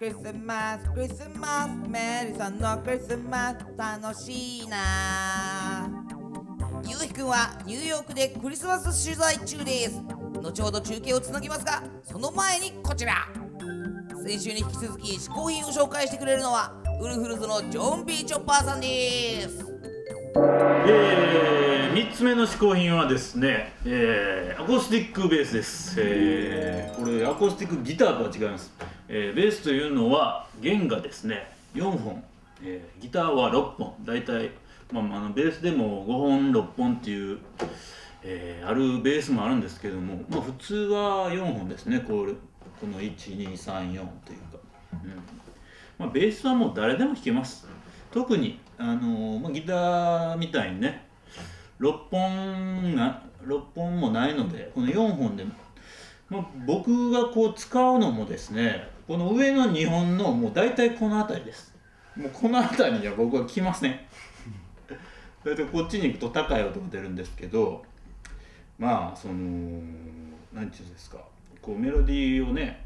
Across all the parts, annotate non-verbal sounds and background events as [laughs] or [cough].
クリスマスクリスマスメリーさんのクリスマス楽しいな。ゆうひくんはニューヨークでクリスマス取材中です。後ほど中継をつなぎますがその前にこちら。先週に引き続き嗜好品を紹介してくれるのはウルフルズのジョン・ビー・チョッパーさんです。えー、3つ目の嗜好品はですね、えー、アコースティックベースです、えー、これアコースティックギターとは違います、えー、ベースというのは弦がですね。4本、えー、ギターは6本。大体、まあ、あのベースでも5本6本っていう、えー、あるベースもあるんですけども、まあ、普通は4本ですね。これこの1234というか、うん。まあ、ベースはもう誰でも弾けます。特にあのまあ、ギターみたいにね6本が6本もないのでこの4本で、まあ、僕がこう使うのもですねこの上の日本のもう大体この辺りです。もうこの辺りには僕は来ません。大体こっちに行くと高い音が出るんですけどまあその何て言うんですかこうメロディーをね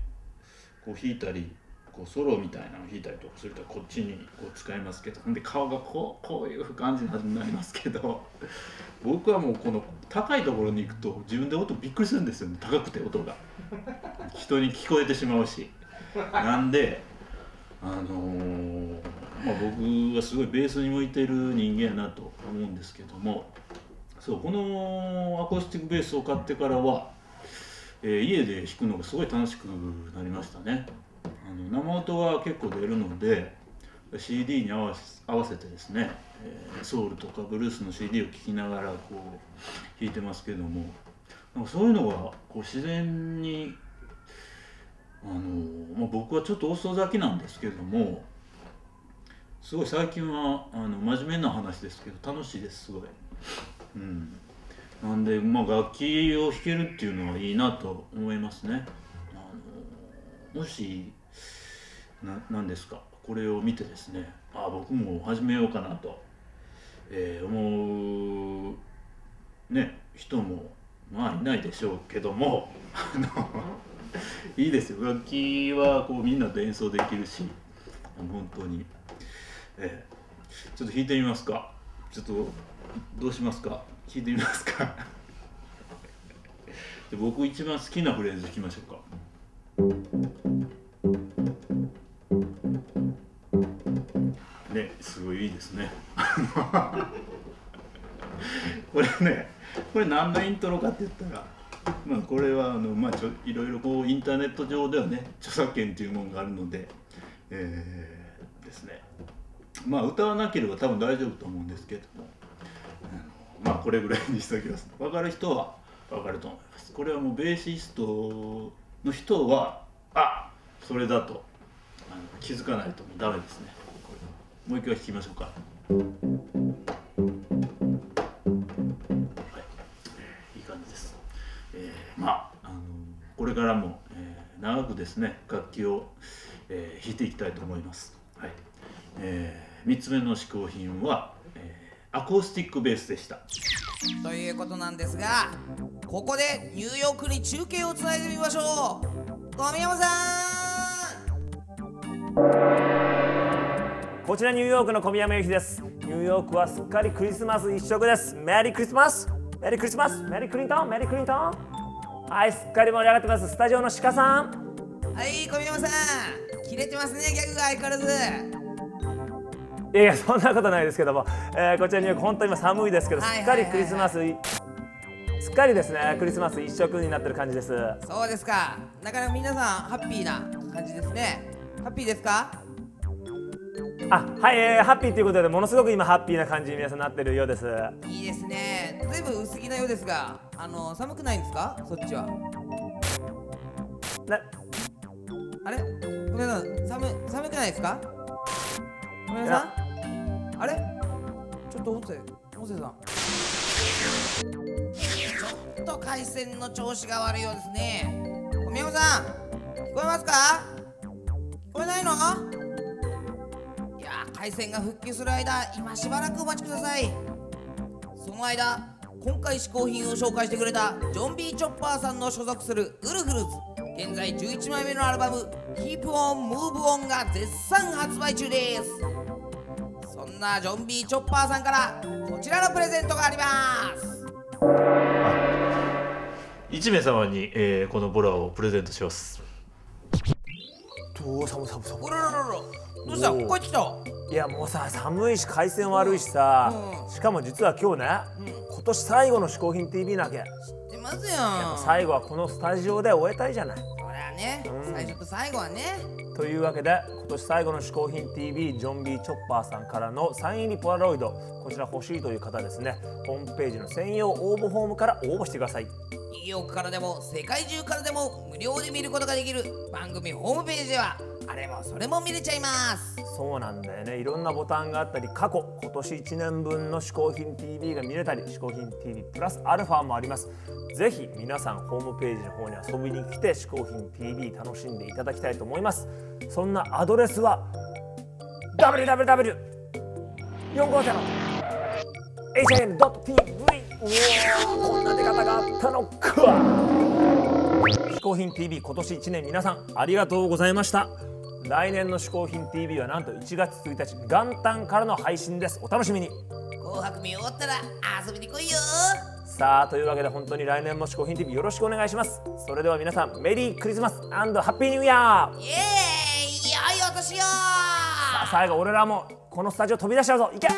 こう弾いたりこうソロみたいなの弾いたりとかするとこっちにこう使いますけど。[laughs] で顔がこうこういう感じになりますけど。[laughs] 僕はもうこの高いところに行くと自分で音びっくりするんですよね。高くて音が。人に聞こえてしまうし。なんであの、まあ、僕はすごいベースに向いてる人間やなと思うんですけども。そうこのアコースティックベースを買ってからは、え、家で弾くのがすごい楽しくなりましたね。あの生音が結構出るので CD に合わせ合わせてですね、えー、ソウルとかブルースの CD を聴きながらこう弾いてますけどもなんかそういうのがこう自然にあの、まあ、僕はちょっと遅咲きなんですけどもすごい最近はあの真面目な話ですけど楽しいですすごい。うん、なんで、まあ、楽器を弾けるっていうのはいいなと思いますね。あのもしななんですか？これを見てですねあ僕も始めようかなと、えー、思うね人もまあいないでしょうけども [laughs] いいですよ。楽器はこうみんなと演奏できるし本当に、えー、ちょっと弾いてみますか。ちょっとどうしますか？弾いてみますか？[laughs] で僕一番好きなフレーズ弾きましょうか。ごいいいですね。[laughs] これね、これ何のイントロかって言ったら、まあこれはあのまあちょいろいろこうインターネット上ではね著作権っていうものがあるので、えー、ですね。まあ歌わなければ多分大丈夫と思うんですけども、まあこれぐらいにしておきます。分かる人は分かると思います。これはもうベーシストの人はあそれだとあの気づかないともうダメですね。もう一回弾きましょうか。はい、いい感じです。えー、まあ、あのこれからも、えー、長くですね楽器を、えー、弾いていきたいと思います。はい。えー、三つ目の嗜好品は、えー、アコースティックベースでした。ということなんですがここでニューヨークに中継をつないでみましょう小宮山さんこちらニューヨークの小宮山由紀です。ニューヨークはすっかりクリスマス一色です。メリークリスマス。メリークリスマス。メリークリントン。メリークリントン。はいすっかり盛り上がってます。スタジオの鹿さん。はい小宮山さん。切れてますねギャグが相変わらず。いやいやそんなことないですけども、えー、こちらに本当に今寒いですけど、すっかりクリスマス、すっかりですねクリスマス一色になってる感じです。そうですか。なかなか皆さんハッピーな感じですね。ハッピーですか？あはい、えー、ハッピーということでものすごく今ハッピーな感じに皆さんなってるようです。いいですね。ずいぶん薄着なようですがあの寒くないんですか？そっちは。なあれ？ごめんなさい。寒寒くないですか？ごめんなさい。あれ？ちょっと音声音声さん。ちょっと回線の調子が悪いようですね。小宮山さん聞こえますか？聞こえないの？いや回線が復旧する間今しばらくお待ちください。その間今回試行品を紹介してくれたジョンビー・チョッパーさんの所属するウルフルズ現在11枚目のアルバム「Keep On Move On」が絶賛発売中です。そんなジョンビーチョッパーさんからこちらのプレゼントがあります。1名様に、えーこのボラをプレゼントします。おお寒寒寒おろろろろどうした？帰ってきたいやもうさ寒いし回線悪いしさ、うん。しかも実は今日ね、今年最後の嗜好品 TV なわけ。知ってますよ。最後はこのスタジオで終えたいじゃない。そりゃね、うん。最初と最後はね。というわけで今年最後の嗜好品 TV ジョンビーチョッパーさんからのサイン入りポラロイド。こちら欲しいという方ですね。ホームページの専用応募フォームから応募してください。ニューヨークからでも世界中からでも無料で見ることができる番組ホームページではあれもそれも見れちゃいます。そうなんだよね。いろんなボタンがあったり過去今年1年分の嗜好品 TV が見れたり嗜好品 TV プラスアルファもあります。ぜひ皆さんホームページの方に遊びに来て嗜好品 TV 楽しんでいただきたいと思います。そんなアドレスは www450hn.tv こんな出方があったのか。嗜好品 TV 今年1年皆さんありがとうございました。来年の嗜好品 TV はなんと1月1日元旦からの配信です。お楽しみに。紅白見終わったら遊びに来いよ。さあというわけで本当に来年も嗜好品 TV よろしくお願いします。それでは皆さんメリークリスマスハッピーニューイヤーイエーイ!良いお年を!さあ最後俺らもこのスタジオ飛び出しちゃうぞ。いけ